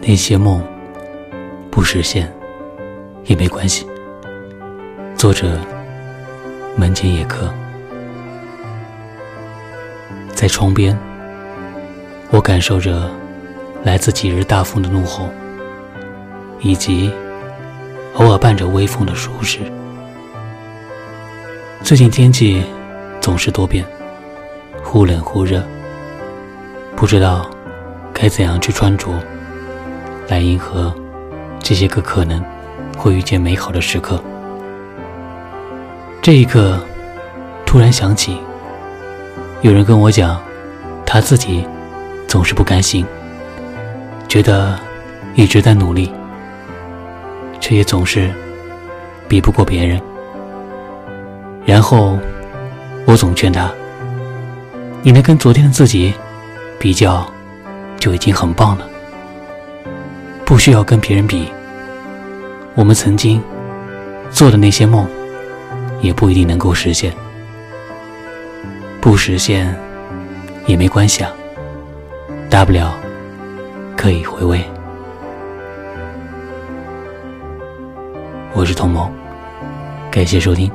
那些梦不实现也没关系。作者：门前野客。在窗边，我感受着来自几日大风的怒吼，以及偶尔伴着微风的舒适。最近天气总是多变，忽冷忽热，不知道该怎样去穿着来迎合这些个可能会遇见美好的时刻。这一刻，突然想起，有人跟我讲，他自己总是不甘心，觉得一直在努力，却也总是比不过别人。然后，我总劝他：“你能跟昨天的自己比较，就已经很棒了，不需要跟别人比。我们曾经做的那些梦，也不一定能够实现，不实现也没关系啊，大不了可以回味。”我是童萌，感谢收听。